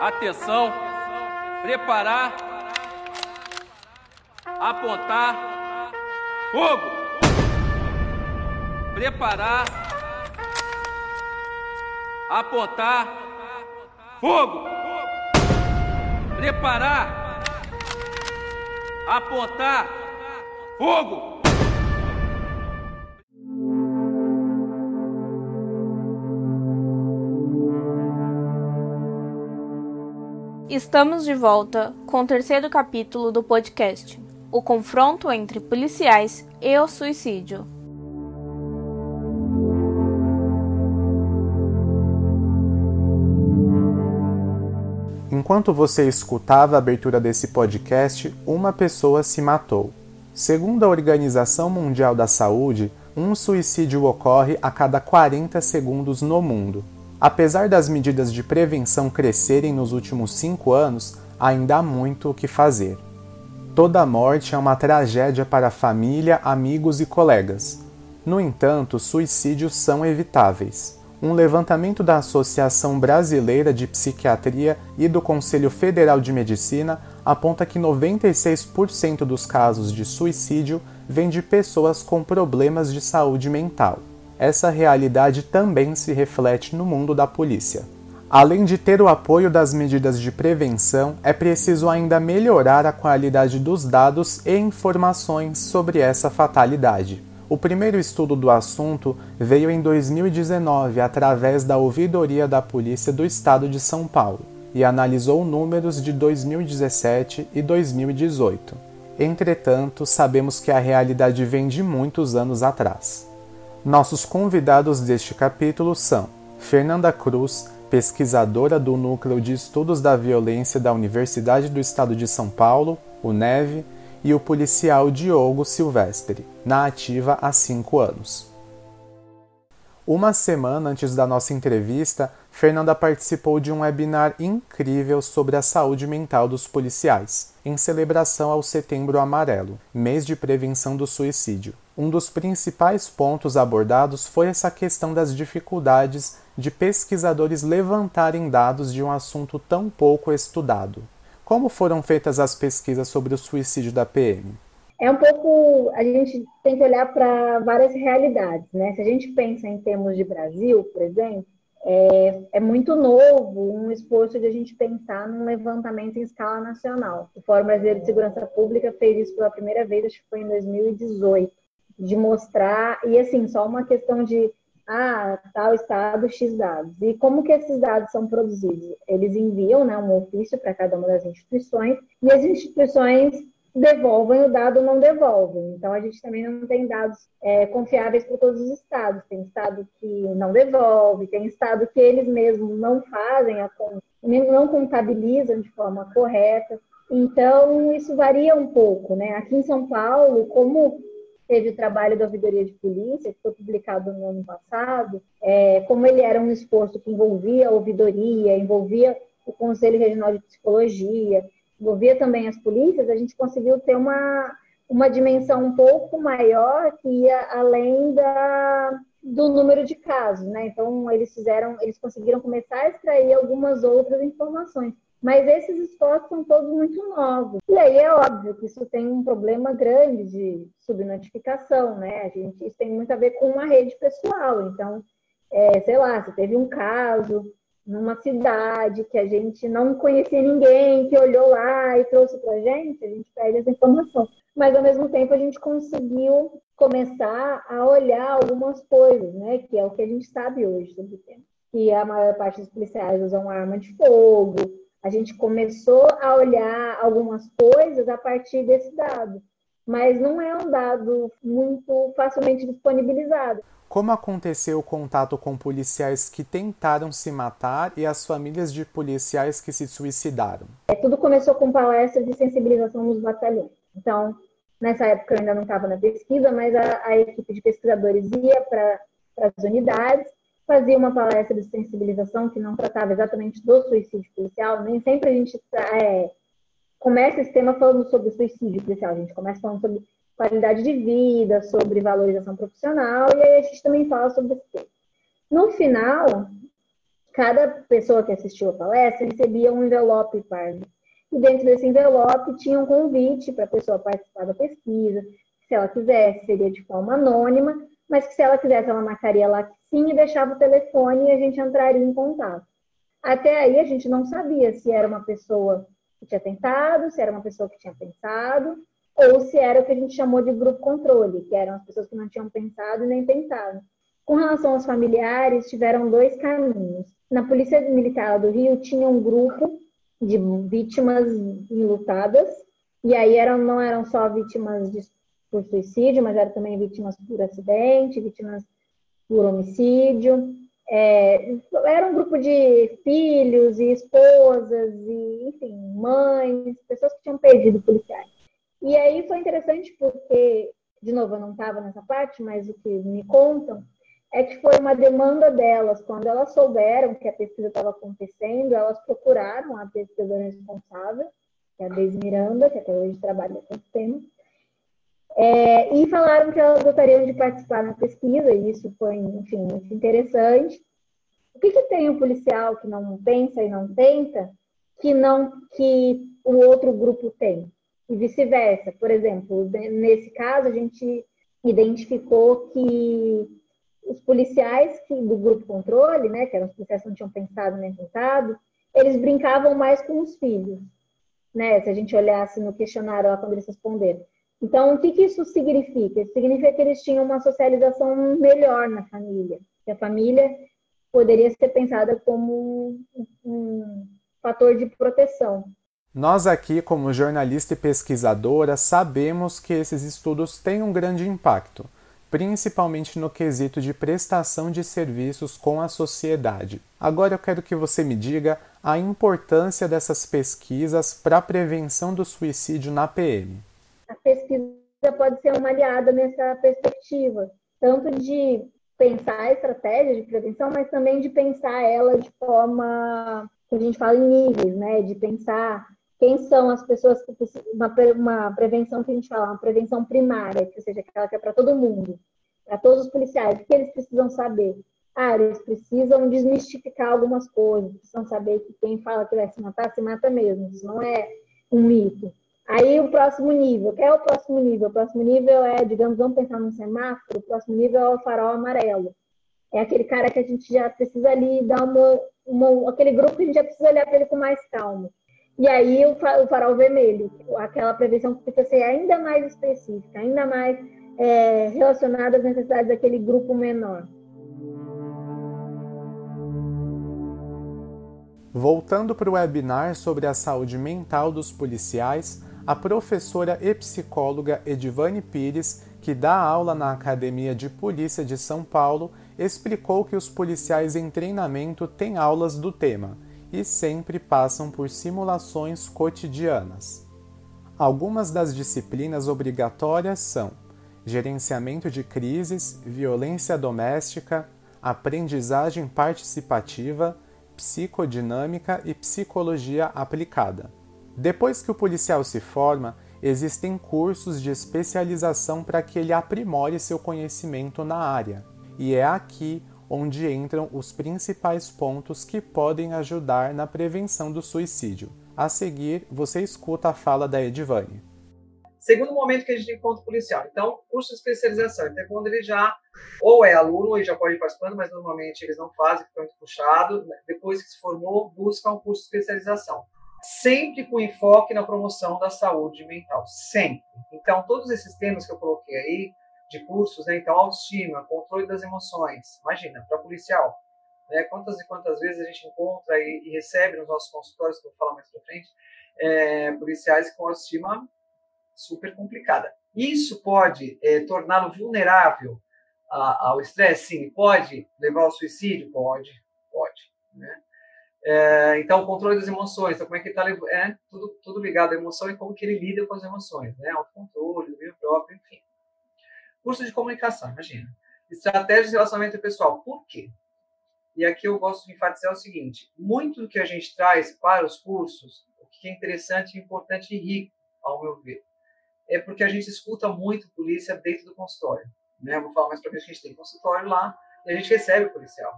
Atenção. Preparar. Apontar. Fogo. Preparar. Apontar. Fogo. Preparar. Apontar. Fogo. Estamos de volta com o terceiro capítulo do podcast: O confronto entre policiais e o suicídio. Enquanto você escutava a abertura desse podcast, uma pessoa se matou. Segundo a Organização Mundial da Saúde, um suicídio ocorre a cada 40 segundos no mundo. Apesar das medidas de prevenção crescerem nos últimos cinco anos, ainda há muito o que fazer. Toda morte é uma tragédia para a família, amigos e colegas. No entanto, suicídios são evitáveis. Um levantamento da Associação Brasileira de Psiquiatria e do Conselho Federal de Medicina aponta que 96% dos casos de suicídio vêm de pessoas com problemas de saúde mental essa realidade também se reflete no mundo da polícia. Além de ter o apoio das medidas de prevenção, é preciso ainda melhorar a qualidade dos dados e informações sobre essa fatalidade. O primeiro estudo do assunto veio em 2019 através da Ouvidoria da Polícia do Estado de São Paulo e analisou números de 2017 e 2018. Entretanto, sabemos que a realidade vem de muitos anos atrás. Nossos convidados deste capítulo são Fernanda Cruz, pesquisadora do Núcleo de Estudos da Violência da Universidade do Estado de São Paulo, UNEV, e o policial Diogo Silvestre, na ativa há cinco anos. Uma semana antes da nossa entrevista, Fernanda participou de um webinar incrível sobre a saúde mental dos policiais, em celebração ao Setembro Amarelo, mês de prevenção do suicídio. Um dos principais pontos abordados foi essa questão das dificuldades de pesquisadores levantarem dados de um assunto tão pouco estudado. Como foram feitas as pesquisas sobre o suicídio da PM? É um pouco. A gente tem que olhar para várias realidades, né? Se a gente pensa em termos de Brasil, por exemplo, é, é, muito novo um esforço de a gente pensar num levantamento em escala nacional. O Fórum Brasileiro de Segurança Pública fez isso pela primeira vez, acho que foi em 2018 de mostrar, e assim, só uma questão de, ah, tal estado, X dados. E como que esses dados são produzidos? Eles enviam né, um ofício para cada uma das instituições, e as instituições devolvem o dado não devolvem. Então, a gente também não tem dados é, confiáveis para todos os estados. Tem estado que não devolve, tem estado que eles mesmos não fazem, a, não contabilizam de forma correta. Então, isso varia um pouco, né? Aqui em São Paulo, como teve o trabalho da ouvidoria de polícia, que foi publicado no ano passado, é, como ele era um esforço que envolvia a ouvidoria, envolvia o Conselho Regional de Psicologia, envolvia também as polícias, a gente conseguiu ter uma, uma dimensão um pouco maior que ia além da, do número de casos, né? Então eles fizeram, eles conseguiram começar a extrair algumas outras informações. Mas esses esforços são todos muito novos. E aí é óbvio que isso tem um problema grande de subnotificação, né? A gente, isso tem muito a ver com uma rede pessoal. Então, é, sei lá, se teve um caso numa cidade que a gente não conhecia ninguém, que olhou lá e trouxe para a gente, a gente perde essa informação. Mas, ao mesmo tempo, a gente conseguiu começar a olhar algumas coisas, né? Que é o que a gente sabe hoje sobre o tema. Que a maior parte dos policiais usam arma de fogo, a gente começou a olhar algumas coisas a partir desse dado, mas não é um dado muito facilmente disponibilizado. Como aconteceu o contato com policiais que tentaram se matar e as famílias de policiais que se suicidaram? É, tudo começou com palestras de sensibilização nos batalhões. Então, nessa época eu ainda não estava na pesquisa, mas a, a equipe de pesquisadores ia para as unidades fazia uma palestra de sensibilização que não tratava exatamente do suicídio policial, nem sempre a gente é, começa esse tema falando sobre suicídio policial, a gente começa falando sobre qualidade de vida, sobre valorização profissional, e aí a gente também fala sobre esse tema. No final, cada pessoa que assistiu a palestra recebia um envelope pardo. E dentro desse envelope tinha um convite para a pessoa participar da pesquisa. Se ela quisesse, seria de forma anônima, mas que se ela quisesse, ela marcaria lá que sim e deixava o telefone e a gente entraria em contato. Até aí a gente não sabia se era uma pessoa que tinha tentado, se era uma pessoa que tinha pensado, ou se era o que a gente chamou de grupo controle, que eram as pessoas que não tinham pensado nem tentado. Com relação aos familiares, tiveram dois caminhos. Na Polícia Militar do Rio tinha um grupo de vítimas enlutadas, e aí eram, não eram só vítimas de, por suicídio, mas eram também vítimas por acidente, vítimas por homicídio. É, era um grupo de filhos e esposas, e, enfim, mães, pessoas que tinham perdido policiais. E aí foi interessante porque, de novo, eu não estava nessa parte, mas o que me contam é que foi uma demanda delas. Quando elas souberam que a pesquisa estava acontecendo, elas procuraram a pesquisadora responsável, que é a Deise Miranda, que até hoje trabalha com o tema, é, e falaram que elas gostariam de participar na pesquisa, e isso foi, enfim, muito interessante. O que, que tem o policial que não pensa e não tenta, que não que o outro grupo tem? E vice-versa. Por exemplo, nesse caso, a gente identificou que os policiais que, do grupo controle, né, que eram os policiais que não tinham pensado nem tentado, eles brincavam mais com os filhos, né? Se a gente olhasse no questionário lá quando eles responderam. Então, o que, que isso significa? Significa que eles tinham uma socialização melhor na família. Que a família poderia ser pensada como um, um fator de proteção. Nós aqui, como jornalista e pesquisadora, sabemos que esses estudos têm um grande impacto principalmente no quesito de prestação de serviços com a sociedade. Agora eu quero que você me diga a importância dessas pesquisas para a prevenção do suicídio na PM. A pesquisa pode ser uma aliada nessa perspectiva, tanto de pensar a estratégia de prevenção, mas também de pensar ela de forma que a gente fala em níveis, né? De pensar quem são as pessoas que uma, uma prevenção que a gente fala, uma prevenção primária, que seja aquela que é para todo mundo, para todos os policiais, o que eles precisam saber? Ah, eles precisam desmistificar algumas coisas, precisam saber que quem fala que vai se matar, se mata mesmo, isso não é um mito. Aí o próximo nível, que é o próximo nível? O próximo nível é, digamos, vamos pensar num semáforo, o próximo nível é o farol amarelo. É aquele cara que a gente já precisa ali dar uma, uma aquele grupo que a gente já precisa olhar para ele com mais calma. E aí o, farol vermelho, aquela prevenção que precisa ser ainda mais específica, ainda mais é, relacionada às necessidades daquele grupo menor. Voltando para o webinar sobre a saúde mental dos policiais, a professora e psicóloga Edivane Pires, que dá aula na Academia de Polícia de São Paulo, explicou que os policiais em treinamento têm aulas do tema e sempre passam por simulações cotidianas. Algumas das disciplinas obrigatórias são gerenciamento de crises, violência doméstica, aprendizagem participativa, psicodinâmica e psicologia aplicada. Depois que o policial se forma, existem cursos de especialização para que ele aprimore seu conhecimento na área. E é aqui onde entram os principais pontos que podem ajudar na prevenção do suicídio. A seguir, você escuta a fala da Edivane. Segundo momento que a gente encontra o policial. Então, curso de especialização. Então, é quando ele já ou é aluno, ou já pode ir participando, mas normalmente eles não fazem, fica muito puxado. Depois que se formou, busca um curso de especialização. Sempre com enfoque na promoção da saúde mental. Sempre. Então, todos esses temas que eu coloquei aí, de cursos, né? Então, autoestima, controle das emoções. Imagina, para policial, né? Quantas e quantas vezes a gente encontra e, e recebe nos nossos consultórios, que eu vou falar mais para frente, é, policiais com autoestima super complicada. Isso pode é, torná-lo vulnerável a, ao estresse? Sim. Pode levar ao suicídio? Pode, pode. Né? É, então, o controle das emoções, então, como é que está é, tudo, tudo ligado à emoção e como que ele lida com as emoções, né? Autocontrole, domínio próprio, enfim. Curso de comunicação, imagina. Estratégias de relacionamento pessoal. Por quê? E aqui eu gosto de enfatizar o seguinte: muito do que a gente traz para os cursos, o que é interessante, importante e rico, ao meu ver, é porque a gente escuta muito polícia dentro do consultório. Né? Eu vou falar mais para frente a gente tem consultório lá e a gente recebe o policial.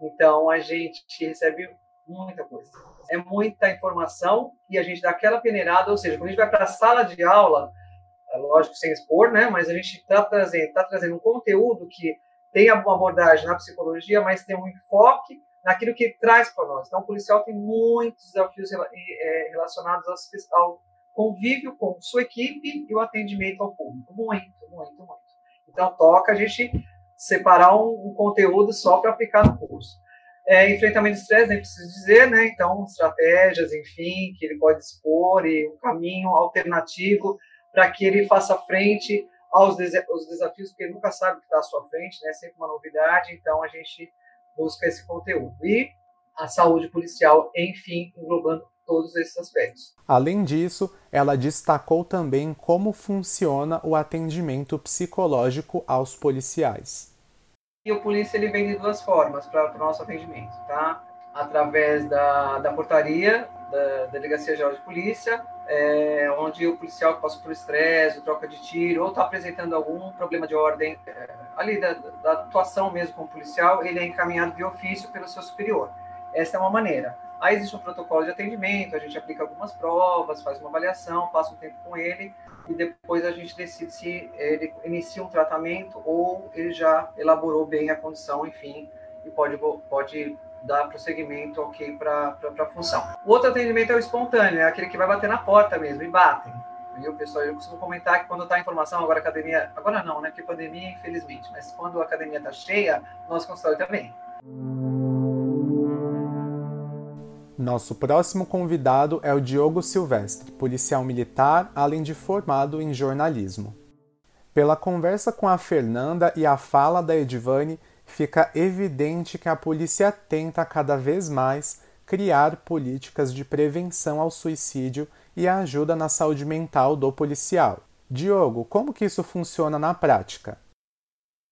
Então a gente recebe muita coisa. É muita informação e a gente dá aquela peneirada, ou seja, quando a gente vai para a sala de aula, é lógico sem expor, né? Mas a gente está trazendo, tá trazendo um conteúdo que tem uma abordagem na psicologia, mas tem um enfoque naquilo que traz para nós. Então, o policial tem muitos desafios é, relacionados ao convívio com sua equipe e o atendimento ao público. Muito, muito, muito. Então, toca a gente separar um, um conteúdo só para aplicar no curso. É, enfrentamento de estresse, nem preciso dizer, né? Então, estratégias, enfim, que ele pode expor e um caminho alternativo para que ele faça frente aos, aos desafios, porque ele nunca sabe o que está à sua frente, né? Sempre uma novidade, então a gente busca esse conteúdo. E a saúde policial, enfim, englobando todos esses aspectos. Além disso, ela destacou também como funciona o atendimento psicológico aos policiais. E o polícia ele vem de duas formas para o nosso atendimento, tá? Através da, da portaria da Delegacia Geral de Polícia, é, onde o policial que passa por estresse, troca de tiro, ou está apresentando algum problema de ordem, é, ali da, da atuação mesmo com o policial, ele é encaminhado de ofício pelo seu superior. Essa é uma maneira. Aí existe um protocolo de atendimento, a gente aplica algumas provas, faz uma avaliação, passa um tempo com ele e depois a gente decide se ele inicia um tratamento ou ele já elaborou bem a condição, enfim, e pode, pode dar prosseguimento ok para a função. O outro atendimento é o espontâneo, é aquele que vai bater na porta mesmo e batem. E o pessoal, eu costumo comentar que quando está a informação, agora a academia, agora não, né? Que pandemia, infelizmente, mas quando a academia está cheia, nosso consultório também. Nosso próximo convidado é o Diogo Silvestre, policial militar, além de formado em jornalismo. Pela conversa com a Fernanda e a fala da Edivane, fica evidente que a polícia tenta cada vez mais criar políticas de prevenção ao suicídio e ajuda na saúde mental do policial. Diogo, como que isso funciona na prática?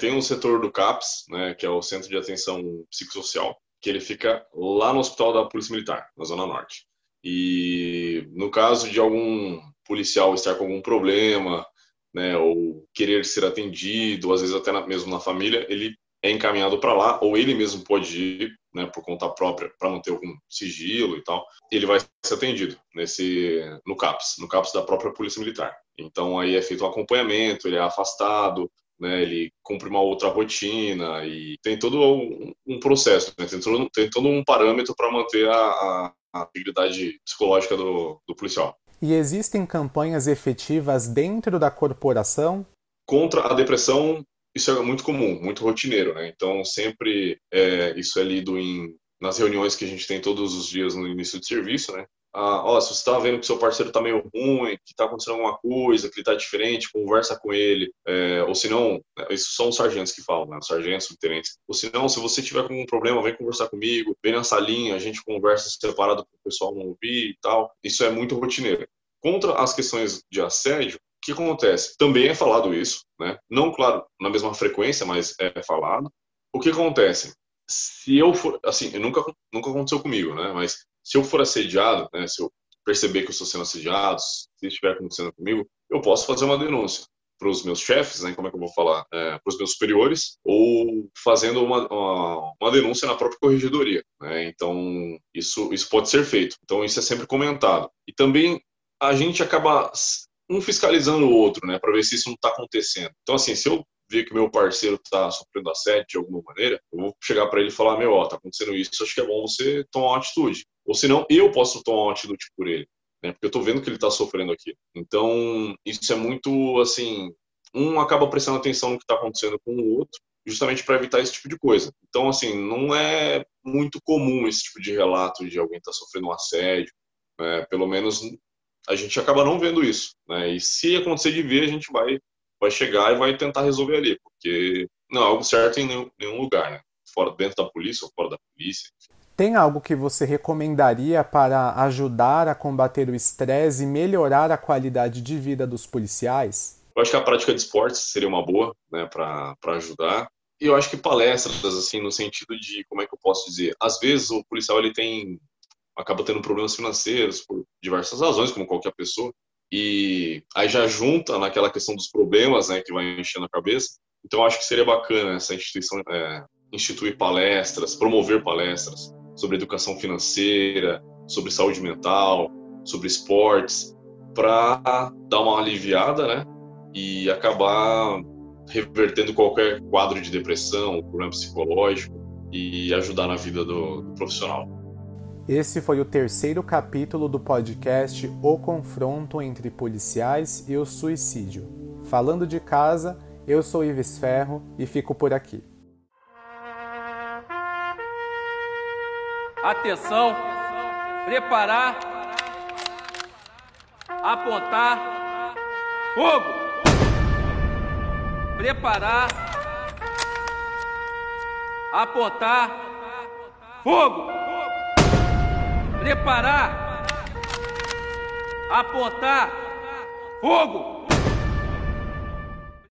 Tem um setor do CAPS, né, que é o Centro de Atenção Psicossocial, que ele fica lá no Hospital da Polícia Militar, na Zona Norte. E no caso de algum policial estar com algum problema, né, ou querer ser atendido, às vezes até mesmo na família, ele é encaminhado para lá, ou ele mesmo pode ir, né, por conta própria, para não ter algum sigilo e tal, ele vai ser atendido nesse no CAPS, no CAPS da própria Polícia Militar. Então aí é feito um acompanhamento, ele é afastado, né, ele cumpre uma outra rotina e tem todo um, um processo, né, tem, todo, tem todo um parâmetro para manter a, a, psicológica do, do policial. E existem campanhas efetivas dentro da corporação? Contra a depressão, isso é muito comum, muito rotineiro, né? Então, sempre é, isso é lido em, nas reuniões que a gente tem todos os dias no início de serviço, né? Ah, ó, se você está vendo que seu parceiro está meio ruim, que está acontecendo alguma coisa, que ele está diferente, conversa com ele. É, ou se não, né, isso são os sargentos que falam, né? Os sargentos, tenentes. Ou se não, se você tiver algum problema, vem conversar comigo, vem na salinha, a gente conversa separado para o pessoal não ouvir e tal. Isso é muito rotineiro. Contra as questões de assédio, o que acontece? Também é falado isso, né? Não, claro, na mesma frequência, mas é falado. O que acontece? Se eu for, assim, nunca, nunca aconteceu comigo, né? Mas se eu for assediado, né? Se eu perceber que eu estou sendo assediado, se estiver acontecendo comigo, eu posso fazer uma denúncia para os meus chefes, né, como é que eu vou falar, é, para os meus superiores, ou fazendo uma, uma, uma denúncia na própria corregedoria. Né? Então, isso, isso pode ser feito. Então, isso é sempre comentado. E também a gente acaba um fiscalizando o outro, né, para ver se isso não está acontecendo. Então, assim, se eu ver que meu parceiro está sofrendo assédio de alguma maneira, eu vou chegar para ele e falar: meu, ó, tá acontecendo isso, acho que é bom você tomar uma atitude. Ou senão, eu posso tomar uma atitude por ele, né, porque eu estou vendo que ele está sofrendo aqui. Então, isso é muito, assim, um acaba prestando atenção no que está acontecendo com o outro, justamente para evitar esse tipo de coisa. Então, assim, não é muito comum esse tipo de relato de alguém estar tá sofrendo um assédio, né, pelo menos a gente acaba não vendo isso, né? E se acontecer de ver, a gente vai vai chegar e vai tentar resolver ali, porque não é algo certo em nenhum, lugar, né? Fora dentro da polícia ou fora da polícia. Tem algo que você recomendaria para ajudar a combater o estresse e melhorar a qualidade de vida dos policiais? Eu acho que a prática de esportes seria uma boa, né, para ajudar. E eu acho que palestras, assim, no sentido de, como é que eu posso dizer? Às vezes o policial ele tem acaba tendo problemas financeiros por diversas razões, como qualquer pessoa, e aí já junta naquela questão dos problemas, né, que vai enchendo a cabeça. Então acho que seria bacana essa instituição é, instituir palestras, promover palestras sobre educação financeira, sobre saúde mental, sobre esportes, para dar uma aliviada, né? E acabar revertendo qualquer quadro de depressão, problema psicológico e ajudar na vida do, do profissional. Esse foi o terceiro capítulo do podcast O Confronto entre Policiais e o Suicídio. Falando de casa, eu sou Ives Ferro e fico por aqui. Atenção, preparar, apontar, fogo! Preparar, apontar, fogo! Preparar, apontar, fogo!